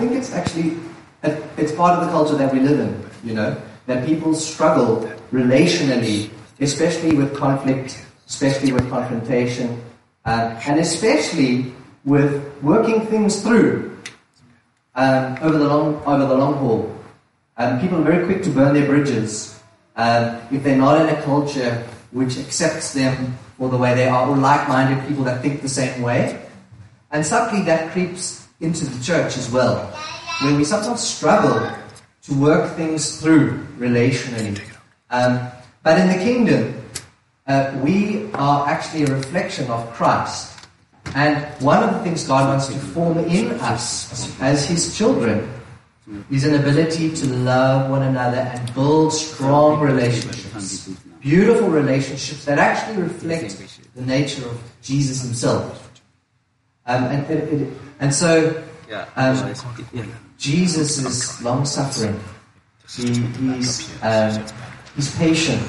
think it's actually it's part of the culture that we live in. You know that people struggle relationally, especially with conflict, especially with confrontation, uh, and especially with working things through um, over the long over the long haul. Um, people are very quick to burn their bridges um, if they're not in a culture which accepts them for the way they are, or like-minded people that think the same way. And subtly that creeps into the church as well, where we sometimes struggle to work things through relationally. Um, but in the kingdom, uh, we are actually a reflection of Christ. And one of the things God wants to form in us as His children is an ability to love one another and build strong relationships. Beautiful relationships that actually reflect the nature of Jesus Himself. Um, and, it, it, and so, um, Jesus is long suffering. He, he's, um, he's patient.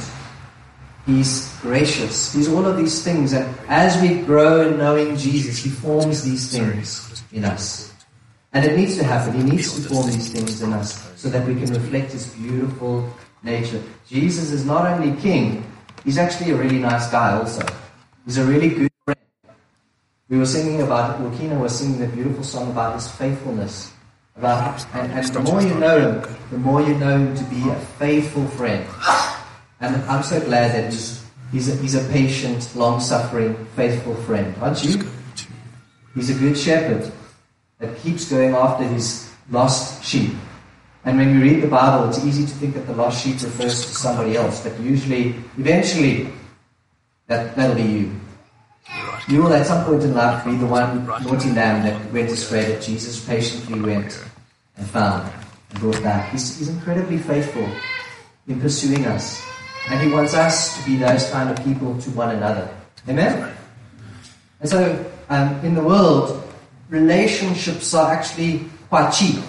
He's gracious. He's all of these things. And as we grow in knowing Jesus, He forms these things in us. And it needs to happen. He needs to form these things in us so that we can reflect His beautiful nature. Jesus is not only King, He's actually a really nice guy also. He's a really good. We were singing about, Wakina was singing the beautiful song about His faithfulness. About, and, and the more you know Him, the more you know Him to be a faithful friend. And I'm so glad that he's, a, he's a patient, long suffering, faithful friend. Aren't you? He's a good shepherd that keeps going after his lost sheep. And when we read the Bible, it's easy to think that the lost sheep refers to somebody else, but usually, eventually, that, that'll be you. You will at some point in life be the one naughty lamb that went astray that Jesus patiently went and found and brought back. He's, he's incredibly faithful in pursuing us. And he wants us to be those kind of people to one another. Amen? And so, um, in the world, relationships are actually quite cheap.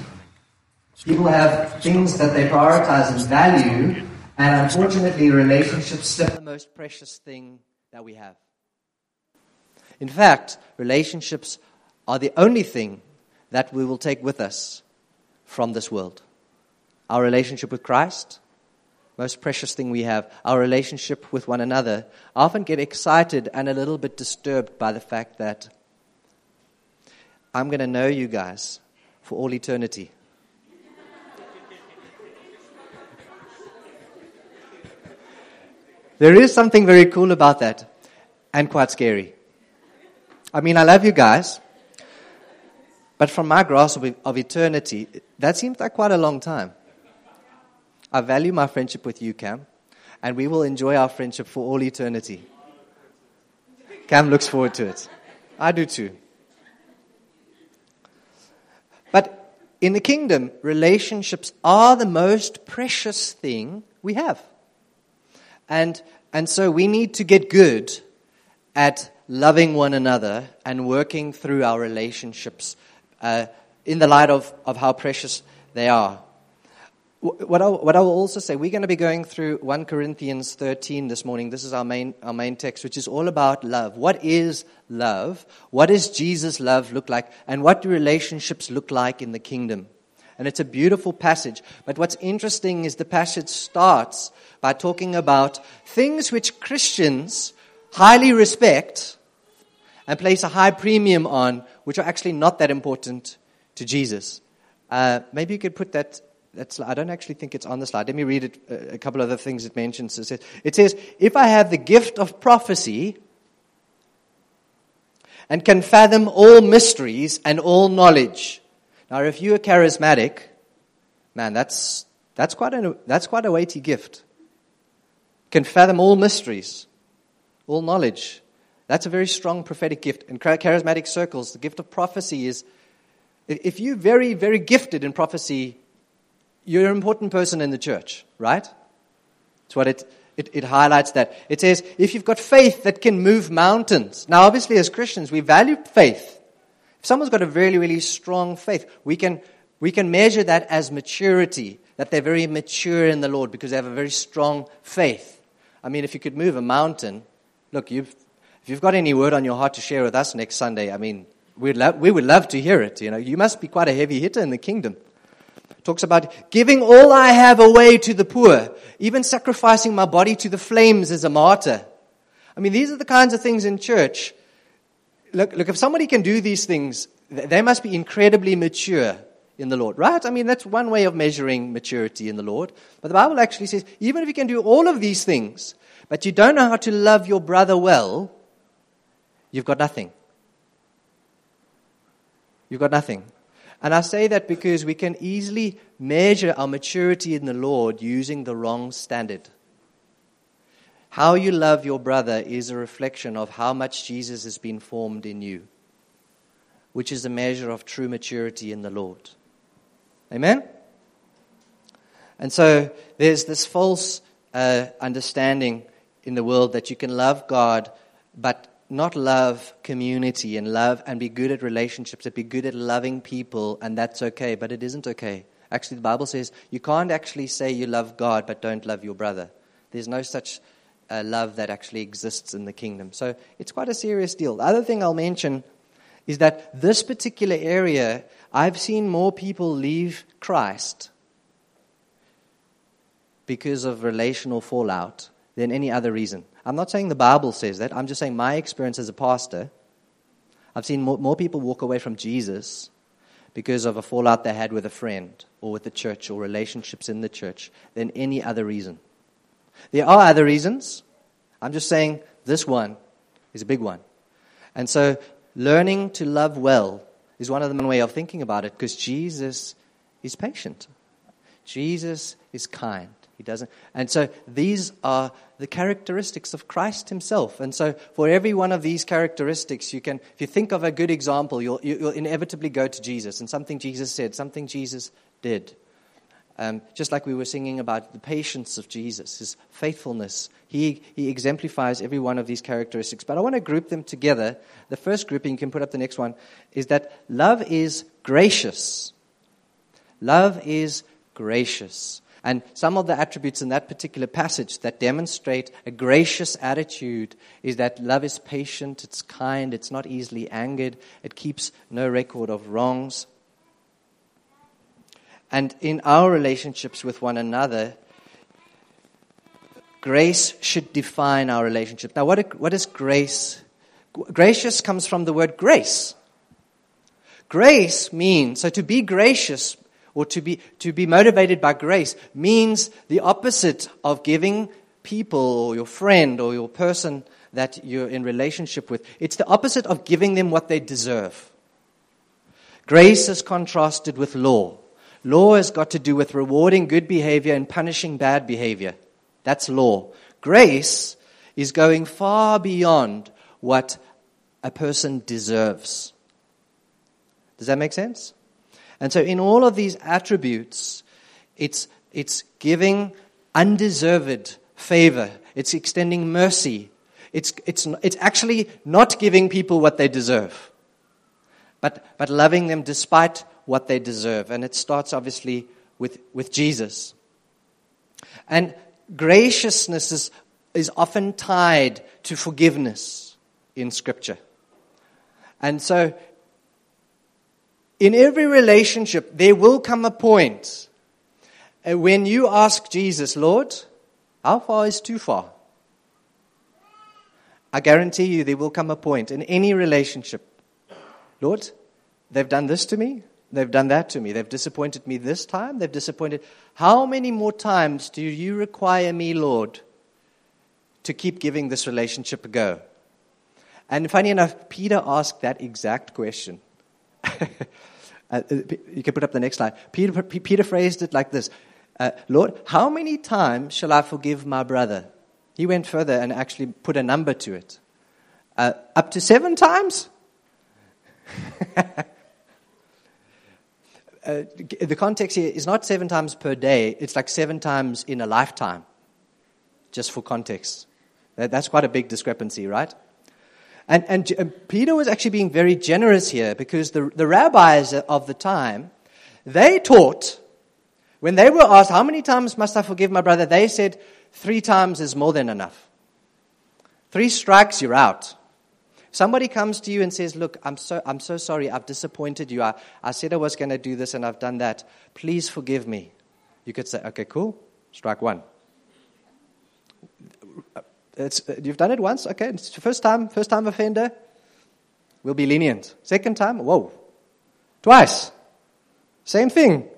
People have things that they prioritize and value, and unfortunately, relationships slip the most precious thing that we have. In fact, relationships are the only thing that we will take with us from this world. Our relationship with Christ, most precious thing we have, our relationship with one another, I often get excited and a little bit disturbed by the fact that I'm going to know you guys for all eternity. there is something very cool about that and quite scary. I mean, I love you guys, but from my grasp of, eternity, that seems like quite a long time. I value my friendship with you, Cam, and we will enjoy our friendship for all eternity. Cam looks forward to it. I do too. But in the kingdom, relationships are the most precious thing we have. And, and so we need to get good at loving one another and working through our relationships uh, in the light of, of how precious they are. What I, what I will also say, we're going to be going through 1 Corinthians 13 this morning. This is our main, our main text, which is all about love. What is love? What does Jesus' love look like? And what do relationships look like in the kingdom? And it's a beautiful passage. But what's interesting is the passage starts by talking about things which Christians highly respect and place a high premium on, which are actually not that important to Jesus. Uh, maybe you could put that that's, I don't actually think it's on the slide. Let me read it, uh, a couple other things it mentions. It says, it says, If I have the gift of prophecy and can fathom all mysteries and all knowledge. Now, if you're charismatic, man, that's, that's, quite a, that's quite a weighty gift. Can fathom all mysteries, all knowledge. That's a very strong prophetic gift. In charismatic circles, the gift of prophecy is if you're very, very gifted in prophecy, you're an important person in the church, right? It's what it, it, it, highlights that. It says, if you've got faith that can move mountains. Now, obviously, as Christians, we value faith. If someone's got a really, really strong faith, we can, we can measure that as maturity, that they're very mature in the Lord because they have a very strong faith. I mean, if you could move a mountain, look, you've, if you've got any word on your heart to share with us next Sunday, I mean, We'd love, we would love to hear it. You know, you must be quite a heavy hitter in the kingdom. Talks about giving all I have away to the poor, even sacrificing my body to the flames as a martyr. I mean, these are the kinds of things in church. Look, look, if somebody can do these things, they must be incredibly mature in the Lord, right? I mean, that's one way of measuring maturity in the Lord. But the Bible actually says, even if you can do all of these things, but you don't know how to love your brother well, you've got nothing. You've got nothing. And I say that because we can easily measure our maturity in the Lord using the wrong standard. How you love your brother is a reflection of how much Jesus has been formed in you, which is a measure of true maturity in the Lord. Amen? And so there's this false uh, understanding in the world that you can love God, but not love community and love and be good at relationships, and be good at loving people, and that's okay, but it isn't okay. Actually, the Bible says you can't actually say you love God but don't love your brother. There's no such uh, love that actually exists in the kingdom. So it's quite a serious deal. The other thing I'll mention is that this particular area, I've seen more people leave Christ because of relational fallout than any other reason. I'm not saying the Bible says that. I'm just saying my experience as a pastor. I've seen more, more people walk away from Jesus because of a fallout they had with a friend or with the church or relationships in the church than any other reason. There are other reasons. I'm just saying this one is a big one. And so learning to love well is one of the main way of thinking about it because Jesus is patient. Jesus is kind. He doesn't. And so these are the characteristics of Christ himself. And so for every one of these characteristics, you can, if you think of a good example, you'll, you'll inevitably go to Jesus and something Jesus said, something Jesus did. Um, just like we were singing about the patience of Jesus, his faithfulness. He, he exemplifies every one of these characteristics. But I want to group them together. The first grouping, you can put up the next one, is that love is gracious. Love is gracious. And some of the attributes in that particular passage that demonstrate a gracious attitude is that love is patient, it's kind, it's not easily angered, it keeps no record of wrongs. And in our relationships with one another, grace should define our relationship. Now, what, what is grace? Gracious comes from the word grace. Grace means, so to be gracious or to be, to be motivated by grace means the opposite of giving people or your friend or your person that you're in relationship with. It's the opposite of giving them what they deserve. Grace is contrasted with law. Law has got to do with rewarding good behavior and punishing bad behavior. That's law. Grace is going far beyond what a person deserves. Does that make sense? And so, in all of these attributes, it's, it's giving undeserved favor, it's extending mercy, it's, it's, it's actually not giving people what they deserve, but, but loving them despite what they deserve. And it starts obviously with, with Jesus. And graciousness is, is often tied to forgiveness in Scripture. And so in every relationship, there will come a point uh, when you ask Jesus, Lord, how far is too far? I guarantee you there will come a point in any relationship. Lord, they've done this to me. They've done that to me. They've disappointed me this time. They've disappointed. How many more times do you require me, Lord, to keep giving this relationship a go? And funny enough, Peter asked that exact question. Uh, uh you can put up the next slide. Peter, Peter phrased it like this uh, Lord, how many times shall I forgive my brother? He went further and actually put a number to it. Uh, up to seven times? Uh, the context here is not seven times per day, it's like seven times in a lifetime, just for context. That's quite a big discrepancy, right? And, and, and uh, Peter was actually being very generous here because the, the rabbis of the time, they taught, when they were asked, How many times must I forgive my brother? They said, Three times is more than enough. Three strikes, you're out. somebody comes to you and says, Look, I'm so, I'm so sorry, I've disappointed you. I, I said I was going to do this and I've done that. Please forgive me. You could say, Okay, cool. Strike one. It's, you've done it once, okay? It's first time, first time offender. We'll be lenient. Second time, whoa. Twice. Same thing.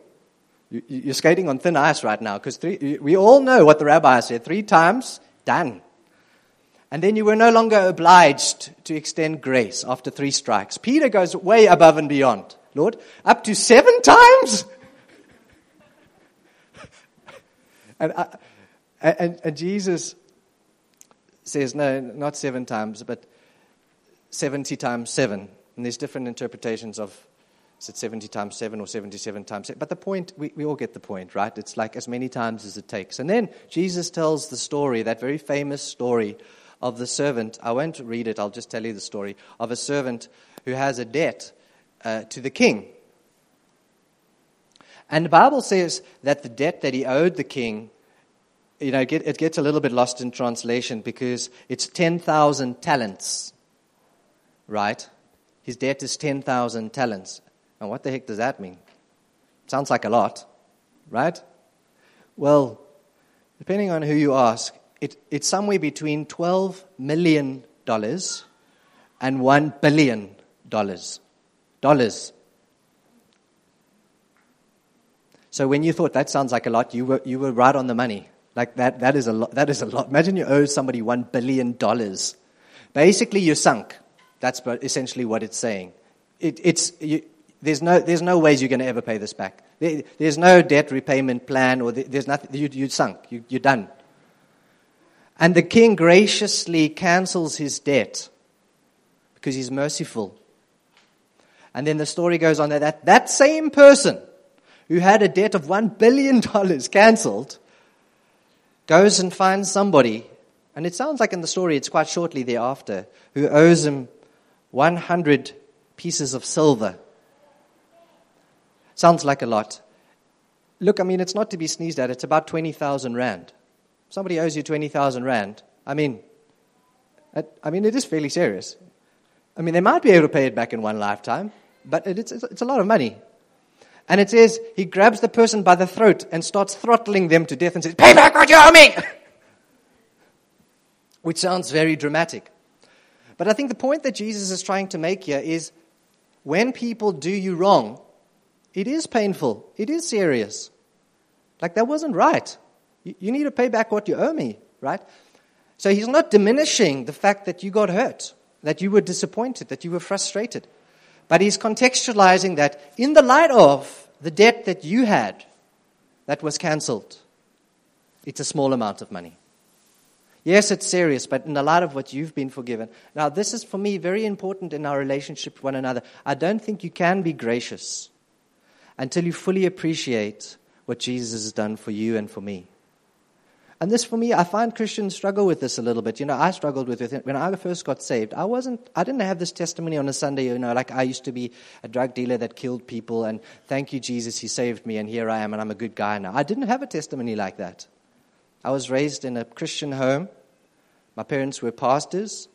You, are skating on thin ice right now because we all know what the rabbi said. Three times, done. And then you were no longer obliged to extend grace after three strikes. Peter goes way above and beyond. Lord, up to seven times? and, I, uh, and, and Jesus says, no, not seven times, but 70 times seven. And there's different interpretations of is it 70 times 7 or 77 times 7? But the point, we, we all get the point, right? It's like as many times as it takes. And then Jesus tells the story, that very famous story of the servant. I won't read it, I'll just tell you the story of a servant who has a debt uh, to the king. And the Bible says that the debt that he owed the king, you know, it gets a little bit lost in translation because it's 10,000 talents, right? His debt is 10,000 talents. And what the heck does that mean? Sounds like a lot, right? Well, depending on who you ask, it, it's somewhere between $12 million and $1 billion. Dollars. So when you thought that sounds like a lot, you were, you were right on the money. Like that, that is a lot. That is a lot. Imagine you owe somebody $1 billion. Basically, you're sunk. That's essentially what it's saying. It, it's, you, there's no, there's no ways you're going to ever pay this back. There, there's no debt repayment plan, or there's nothing. You, you're sunk. You, you're done. And the king graciously cancels his debt because he's merciful. And then the story goes on that that, that same person who had a debt of $1 billion cancelled goes and finds somebody, and it sounds like in the story it's quite shortly thereafter, who owes him 100 pieces of silver. Sounds like a lot. Look, I mean, it's not to be sneezed at. It's about 20,000 Rand. Somebody owes you 20,000 Rand. I mean, I mean, it is fairly serious. I mean, they might be able to pay it back in one lifetime, but it's, it's a lot of money. And it says he grabs the person by the throat and starts throttling them to death and says, Pay back what you owe me! Which sounds very dramatic. But I think the point that Jesus is trying to make here is when people do you wrong, it is painful. It is serious. Like, that wasn't right. You, need to pay back what you owe me, right? So he's not diminishing the fact that you got hurt, that you were disappointed, that you were frustrated. But he's contextualizing that in the light of the debt that you had that was cancelled, it's a small amount of money. Yes, it's serious, but in the light of what you've been forgiven. Now, this is for me very important in our relationship with one another. I don't think you can be gracious until you fully appreciate what Jesus has done for you and for me. And this, for me, I find Christians struggle with this a little bit. You know, I struggled with it when I first got saved. I wasn't, I didn't have this testimony on a Sunday, you know, like I used to be a drug dealer that killed people, and thank you, Jesus, He saved me, and here I am, and I'm a good guy now. I didn't have a testimony like that. I was raised in a Christian home. My parents were pastors.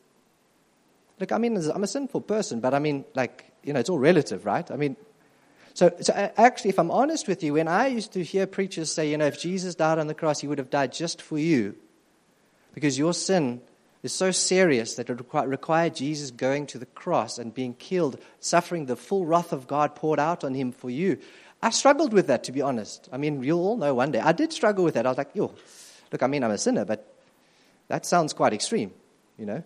Look, I mean, I'm a sinful person, but I mean, like, you know, it's all relative, right? I mean, so, so actually, if I'm honest with you, when I used to hear preachers say, you know, if Jesus died on the cross, he would have died just for you, because your sin is so serious that it required Jesus going to the cross and being killed, suffering the full wrath of God poured out on him for you. I struggled with that, to be honest. I mean, you'll all know one day. I did struggle with that. I was like, yo, look, I mean, I'm a sinner, but that sounds quite extreme, you know?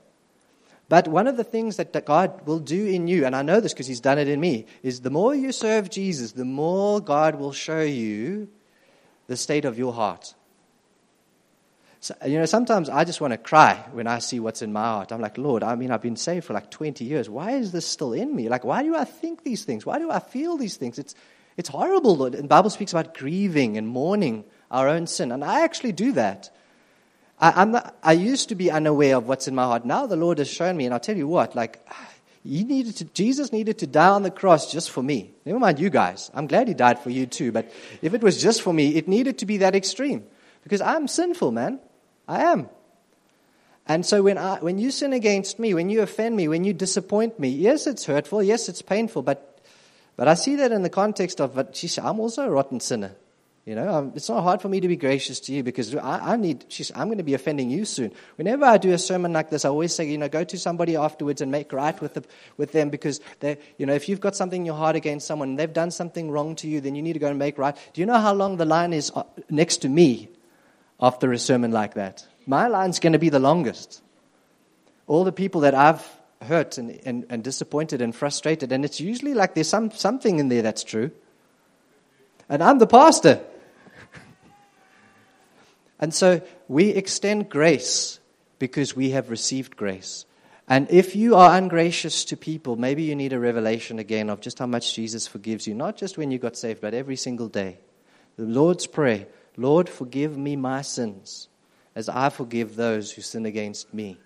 But one of the things that, God will do in you, and I know this because He's done it in me, is the more you serve Jesus, the more God will show you the state of your heart. So, you know, sometimes I just want to cry when I see what's in my heart. I'm like, Lord, I mean, I've been saved for like 20 years. Why is this still in me? Like, why do I think these things? Why do I feel these things? It's, it's horrible. Lord. And the Bible speaks about grieving and mourning our own sin. And I actually do that. I, not, I used to be unaware of what's in my heart. Now the Lord has shown me, and I'll tell you what, like, he needed to, Jesus needed to die on the cross just for me. Never mind you guys. I'm glad he died for you too, but if it was just for me, it needed to be that extreme. Because I'm sinful, man. I am. And so when, I, when you sin against me, when you offend me, when you disappoint me, yes, it's hurtful, yes, it's painful, but, but I see that in the context of, but geez, I'm also a rotten sinner. You know, um, it's not hard for me to be gracious to you because I, I need, I'm going to be offending you soon. Whenever I do a sermon like this, I always say, you know, go to somebody afterwards and make right with, the, with them because, they, you know, if you've got something in your heart against someone and they've done something wrong to you, then you need to go and make right. Do you know how long the line is uh, next to me after a sermon like that? My line's going to be the longest. All the people that I've hurt and, and, and disappointed and frustrated, and it's usually like there's some, something in there that's true. And I'm the pastor. And so we extend grace because we have received grace. And if you are ungracious to people, maybe you need a revelation again of just how much Jesus forgives you, not just when you got saved, but every single day. The Lord's Prayer Lord, forgive me my sins as I forgive those who sin against me.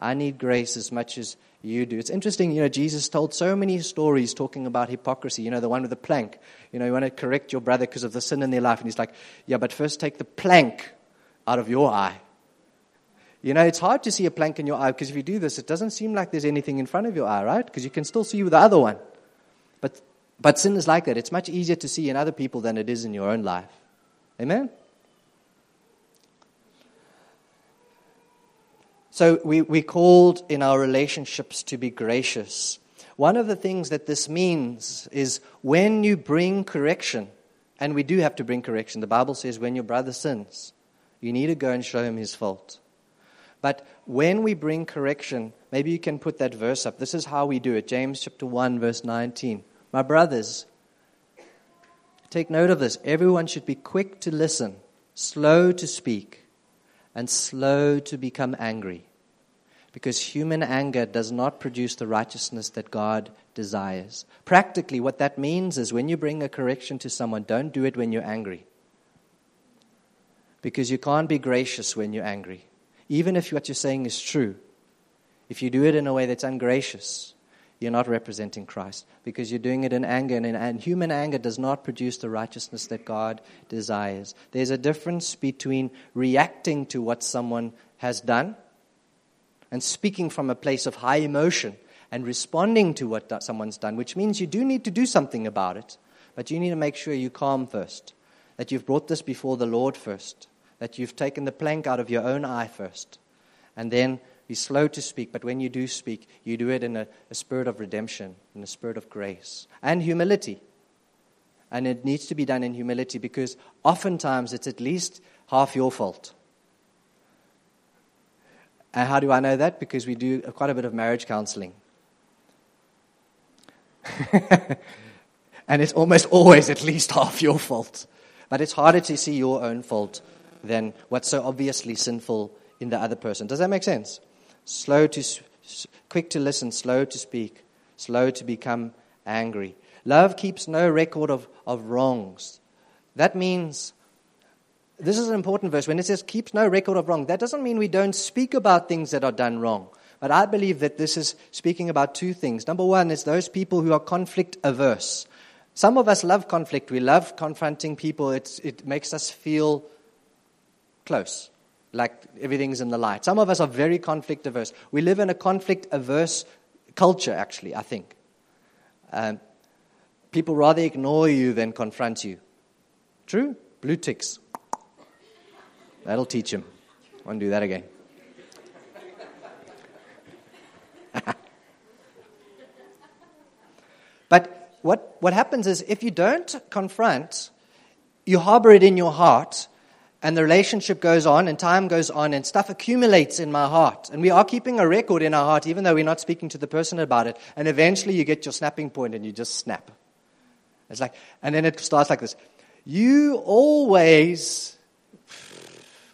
I need grace as much as you do. It's interesting, you know, Jesus told so many stories talking about hypocrisy. You know, the one with the plank. You know, you want to correct your brother because of the sin in their life. And he's like, yeah, but first take the plank out of your eye. You know, it's hard to see a plank in your eye because if you do this, it doesn't seem like there's anything in front of your eye, right? Because you can still see with the other one. But, but sin is like that. It's much easier to see in other people than it is in your own life. Amen? So we, we called in our relationships to be gracious. One of the things that this means is when you bring correction, and we do have to bring correction. The Bible says when your brother sins, you need to go and show him his fault. But when we bring correction, maybe you can put that verse up. This is how we do it James chapter 1, verse 19. My brothers, take note of this. Everyone should be quick to listen, slow to speak, and slow to become angry. Because human anger does not produce the righteousness that God desires. Practically, what that means is when you bring a correction to someone, don't do it when you're angry because you can't be gracious when you're angry. Even if what you're saying is true, if you do it in a way that's ungracious, you're not representing Christ because you're doing it in anger, and, in, and human anger does not produce the righteousness that God desires. There's a difference between reacting to what someone has done and speaking from a place of high emotion and responding to what someone's done, which means you do need to do something about it, but you need to make sure you calm first, that you've brought this before the Lord first that you've taken the plank out of your own eye first. And then be slow to speak, but when you do speak, you do it in a, a spirit of redemption, in a spirit of grace and humility. And it needs to be done in humility because oftentimes it's at least half your fault. And how do I know that? Because we do quite a bit of marriage counseling. and it's almost always at least half your fault. But it's harder to see your own fault than what's so obviously sinful in the other person. Does that make sense? Slow to, quick to listen, slow to speak, slow to become angry. Love keeps no record of, of wrongs. That means, this is an important verse. When it says keeps no record of wrong, that doesn't mean we don't speak about things that are done wrong. But I believe that this is speaking about two things. Number one is those people who are conflict averse. Some of us love conflict. We love confronting people. It's, it makes us feel close, like everything's in the light. Some of us are very conflict averse. We live in a conflict averse culture, actually, I think. Um, people rather ignore you than confront you. True? Blue ticks. That'll teach him. Won't do that again. but what, what happens is if you don't confront, you harbor it in your heart, and the relationship goes on and time goes on and stuff accumulates in my heart. And we are keeping a record in our heart, even though we're not speaking to the person about it. And eventually you get your snapping point and you just snap. It's like, and then it starts like this. You always,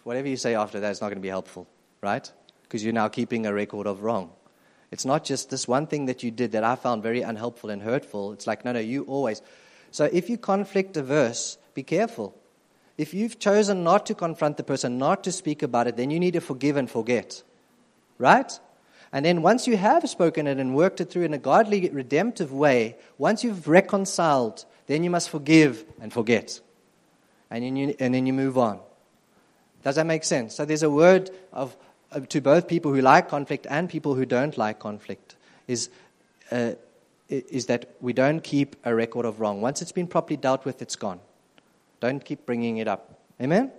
whatever you say after that is not going to be helpful, right? Because you're now keeping a record of wrong. It's not just this one thing that you did that I found very unhelpful and hurtful. It's like, no, no, you always. So if you conflict averse, be careful if you've chosen not to confront the person, not to speak about it, then you need to forgive and forget. Right? And then once you have spoken it and worked it through in a godly, redemptive way, once you've reconciled, then you must forgive and forget. And then you, and then you move on. Does that make sense? So there's a word of uh, to both people who like conflict and people who don't like conflict is, uh, is that we don't keep a record of wrong. Once it's been properly dealt with, it's gone. Don't keep bringing it up. Amen?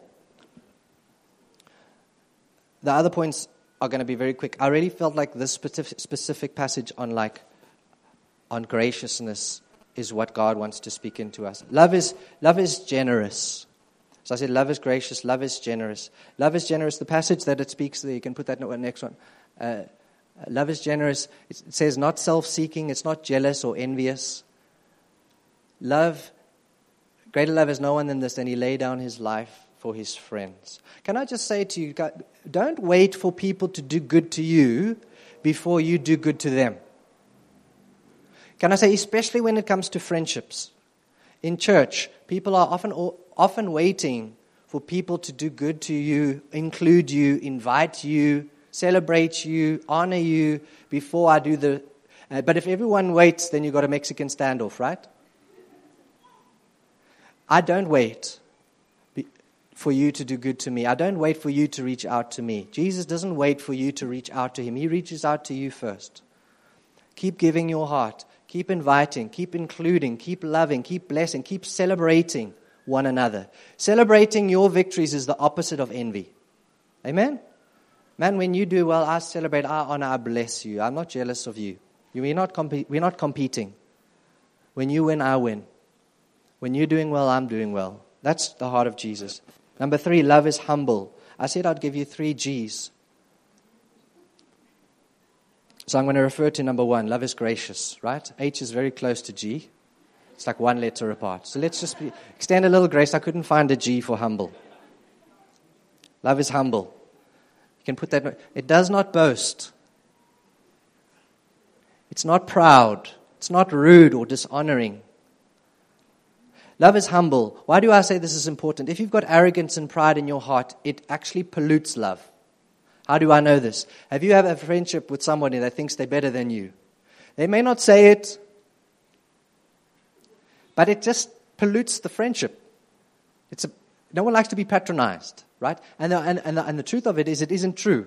The other points are going to be very quick. I really felt like this specific, passage on like on graciousness is what God wants to speak into us. Love is love is generous. So I said, love is gracious, love is generous. Love is generous. The passage that it speaks there, you can put that in the next one. Uh, love is generous. It says not self-seeking. It's not jealous or envious. Love, greater love is no one than this, and he laid down his life for his friends. Can I just say to you, don't wait for people to do good to you before you do good to them. Can I say, especially when it comes to friendships? In church, people are often, often waiting for people to do good to you, include you, invite you, celebrate you, honor you before I do the. Uh, but if everyone waits, then you've got a Mexican standoff, right? I don't wait for you to do good to me. I don't wait for you to reach out to me. Jesus doesn't wait for you to reach out to him, he reaches out to you first. Keep giving your heart, keep inviting, keep including, keep loving, keep blessing, keep celebrating one another. Celebrating your victories is the opposite of envy. Amen? Man, when you do well, I celebrate, I honor, I bless you. I'm not jealous of you. We're not, comp- we're not competing. When you win, I win. When you're doing well, I'm doing well. That's the heart of Jesus. Number three, love is humble. I said I'd give you three G's. So I'm going to refer to number one love is gracious, right? H is very close to G. It's like one letter apart. So let's just be, extend a little grace. I couldn't find a G for humble. Love is humble. You can put that. It does not boast. It's not proud. It's not rude or dishonoring. Love is humble. Why do I say this is important? If you've got arrogance and pride in your heart, it actually pollutes love. How do I know this? Have you had a friendship with somebody that thinks they're better than you? They may not say it, but it just pollutes the friendship. It's a, no one likes to be patronized, right? And the, and, and, the, and the truth of it is, it isn't true.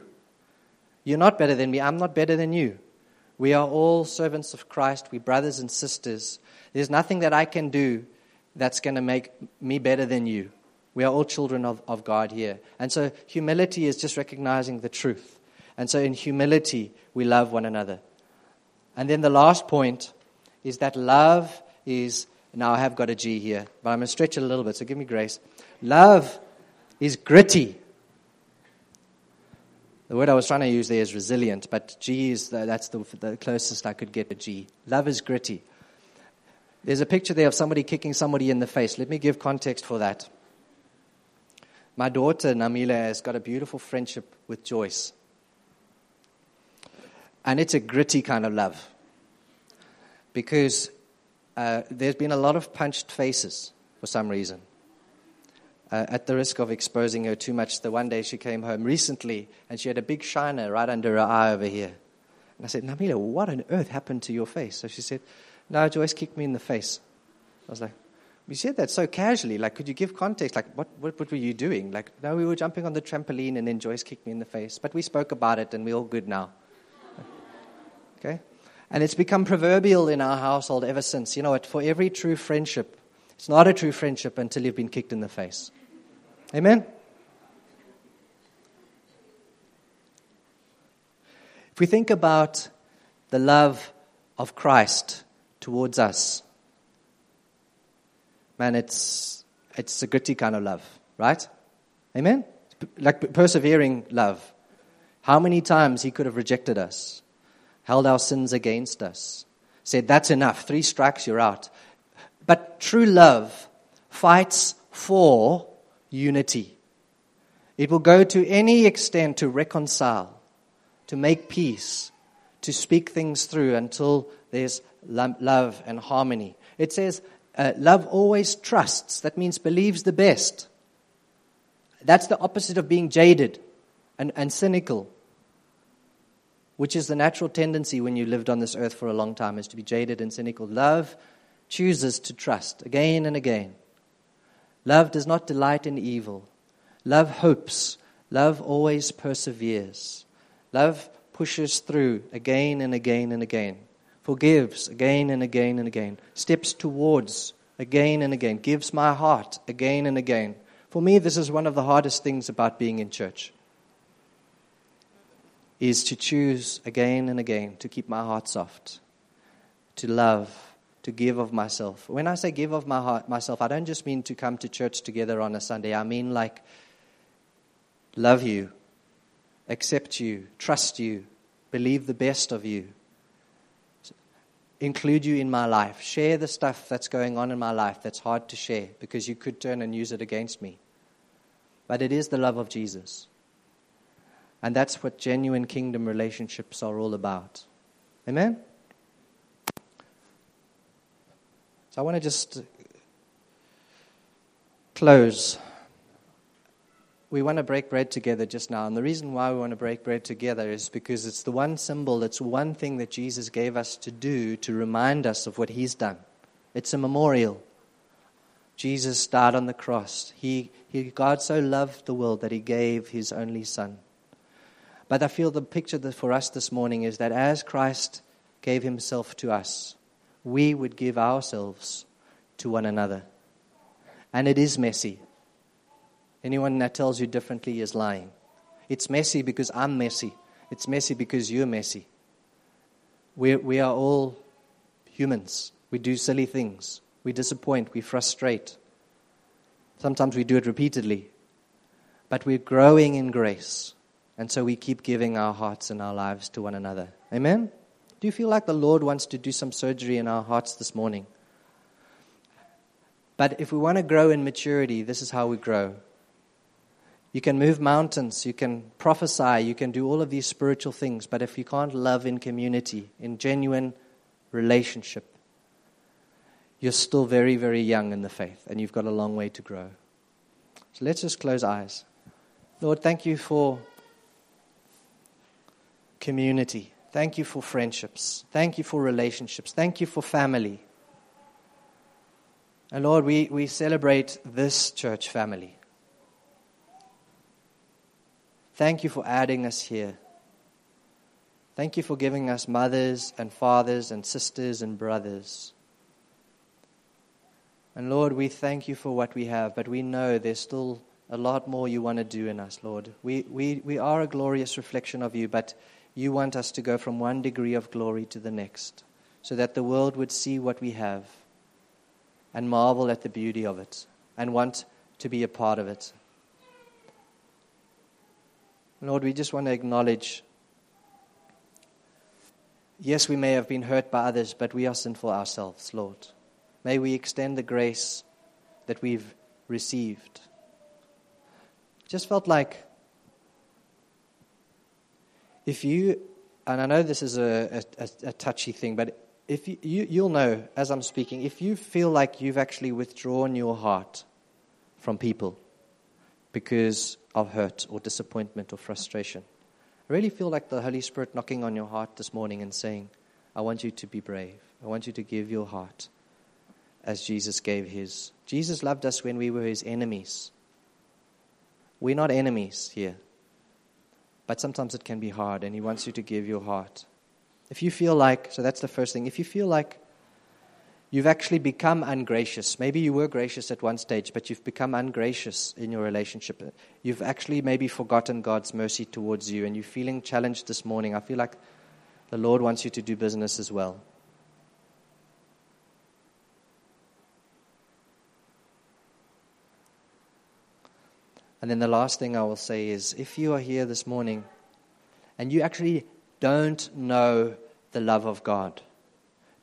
You're not better than me. I'm not better than you. We are all servants of Christ. We're brothers and sisters. There's nothing that I can do that's going to make me better than you. We are all children of, of God here. And so humility is just recognizing the truth. And so in humility, we love one another. And then the last point is that love is, now I have got a G here, but I'm going to stretch it a little bit, so give me grace. Love is gritty. The word I was trying to use there is resilient, but G is the, that's the, the closest I could get to G. Love is gritty. There's a picture there of somebody kicking somebody in the face. Let me give context for that. My daughter, Namila, has got a beautiful friendship with Joyce. And it's a gritty kind of love. Because uh, there's been a lot of punched faces for some reason. Uh, at the risk of exposing her too much, the one day she came home recently and she had a big shiner right under her eye over here. And I said, Namila, what on earth happened to your face? So she said, no, Joyce kicked me in the face. I was like, you said that so casually. Like, could you give context? Like, what, what, what were you doing? Like, no, we were jumping on the trampoline and then Joyce kicked me in the face. But we spoke about it and we're all good now. Okay? And it's become proverbial in our household ever since. You know what? For every true friendship, it's not a true friendship until you've been kicked in the face. Amen? If we think about the love of Christ towards us. Man, it's, it's a gritty kind of love, right? Amen? Like persevering love. How many times he could have rejected us, held our sins against us, said, That's enough, three strikes, you're out. But true love fights for unity. It will go to any extent to reconcile, to make peace, to speak things through until there's love and harmony. It says, uh, love always trusts. That means believes the best. That's the opposite of being jaded and, and cynical, which is the natural tendency when you lived on this earth for a long time, is to be jaded and cynical. Love chooses to trust again and again. Love does not delight in evil. Love hopes. Love always perseveres. Love pushes through again and again and again, forgives again and again and again, steps towards again and again, gives my heart again and again. For me, this is one of the hardest things about being in church. Is to choose again and again to keep my heart soft, to love, to give of myself. When I say give of my heart, myself, I don't just mean to come to church together on a Sunday. I mean like love you, accept you, trust you, believe the best of you, include you in my life, share the stuff that's going on in my life that's hard to share because you could turn and use it against me. But it is the love of Jesus. And that's what genuine kingdom relationships are all about. Amen? So I want to just close. We want to break bread together just now. And the reason why we want to break bread together is because it's the one symbol, it's one thing that Jesus gave us to do to remind us of what he's done. It's a memorial. Jesus died on the cross. He, he, God so loved the world that he gave his only Son. But I feel the picture for us this morning is that as Christ gave himself to us, we would give ourselves to one another. And it is messy. Anyone that tells you differently is lying. It's messy because I'm messy. It's messy because you're messy. we we are all humans. We do silly things. We disappoint. We frustrate. Sometimes we do it repeatedly. But we're growing in grace. And so we keep giving our hearts and our lives to one another. Amen? Do you feel like the Lord wants to do some surgery in our hearts this morning? But if we want to grow in maturity, this is how we grow. You can move mountains, you can prophesy, you can do all of these spiritual things, but if you can't love in community, in genuine relationship, you're still very, very young in the faith and you've got a long way to grow. So let's just close eyes. Lord, thank you for community. Thank you for friendships. Thank you for relationships. Thank you for family. And Lord, we, we celebrate this church family. Thank you for adding us here. Thank you for giving us mothers and fathers and sisters and brothers. And Lord, we thank you for what we have, but we know there's still a lot more you want to do in us, Lord. We, we, we are a glorious reflection of you, but you want us to go from one degree of glory to the next, so that the world would see what we have and marvel at the beauty of it and want to be a part of it. Lord, we just want to acknowledge yes, we may have been hurt by others, but we are sinful ourselves, Lord. May we extend the grace that we've received. Just felt like if you, and I know this is a, a, a touchy thing, but if you, you, you'll know as I'm speaking, if you feel like you've actually withdrawn your heart from people because of hurt or disappointment or frustration, I really feel like the Holy Spirit knocking on your heart this morning and saying, I want you to be brave. I want you to give your heart as Jesus gave his. Jesus loved us when we were his enemies. We're not enemies here. But sometimes it can be hard, and He wants you to give your heart. If you feel like, so that's the first thing, if you feel like you've actually become ungracious, maybe you were gracious at one stage, but you've become ungracious in your relationship, you've actually maybe forgotten God's mercy towards you, and you're feeling challenged this morning, I feel like the Lord wants you to do business as well. And then the last thing I will say is if you are here this morning and you actually don't know the love of God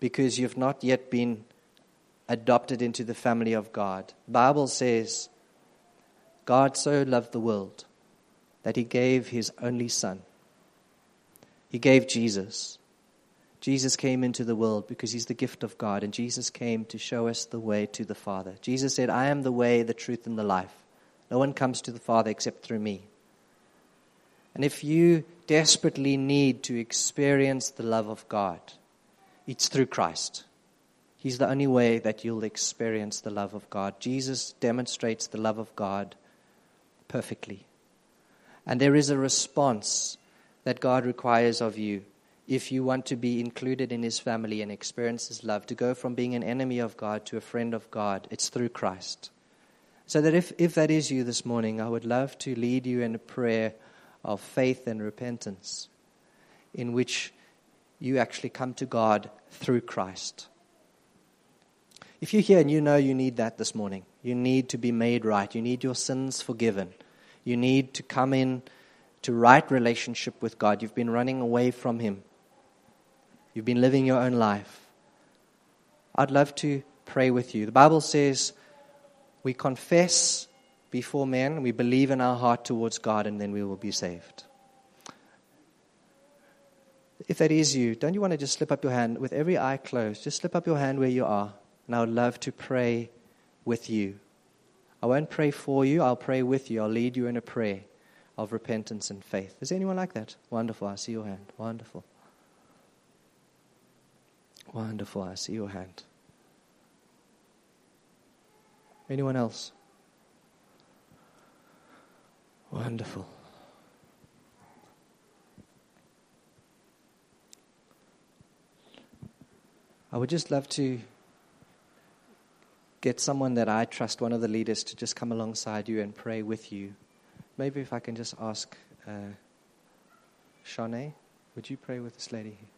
because you've not yet been adopted into the family of God, the Bible says God so loved the world that he gave his only son. He gave Jesus. Jesus came into the world because he's the gift of God, and Jesus came to show us the way to the Father. Jesus said, I am the way, the truth, and the life. No one comes to the Father except through me. And if you desperately need to experience the love of God, it's through Christ. He's the only way that you'll experience the love of God. Jesus demonstrates the love of God perfectly. And there is a response that God requires of you if you want to be included in His family and experience His love, to go from being an enemy of God to a friend of God. It's through Christ. So that if, if that is you this morning, I would love to lead you in a prayer of faith and repentance in which you actually come to God through Christ. If you're here and you know you need that this morning, you need to be made right, you need your sins forgiven, you need to come in to right relationship with God, you've been running away from Him, you've been living your own life. I'd love to pray with you. The Bible says we confess before men, we believe in our heart towards God, and then we will be saved. If that is you, don't you want to just slip up your hand with every eye closed? Just slip up your hand where you are, and I would love to pray with you. I won't pray for you, I'll pray with you. I'll lead you in a prayer of repentance and faith. Is anyone like that? Wonderful. I see your hand. Wonderful. Wonderful. I see your hand. Anyone else? Wonderful. I would just love to get someone that I trust, one of the leaders, to just come alongside you and pray with you. Maybe if I can just ask uh, would you pray with this lady? Here?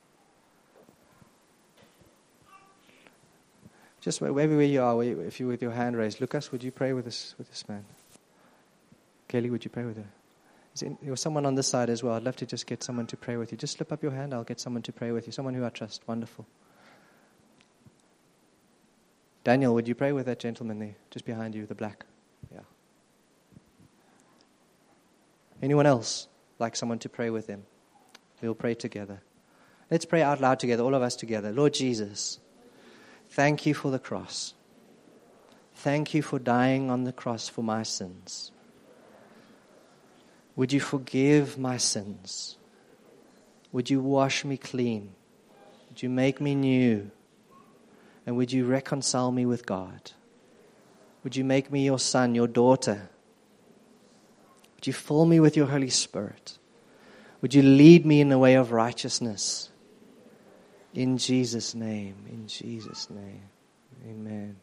Just wherever you are, if you're with your hand raised, Lucas, would you pray with this with this man? Kelly, would you pray with her? There someone on this side as well? I'd love to just get someone to pray with you. Just slip up your hand. I'll get someone to pray with you. Someone who I trust. Wonderful. Daniel, would you pray with that gentleman there, just behind you, the black? Yeah. Anyone else like someone to pray with them? We'll pray together. Let's pray out loud together, all of us together. Lord Jesus, thank you for the cross. Thank you for dying on the cross for my sins. Would you forgive my sins? Would you wash me clean? Would you make me new? And would you reconcile me with God? Would you make me your son, your daughter? Would you fill me with your Holy Spirit? Would you lead me in the way of righteousness? In Jesus' name, in Jesus' name. Amen.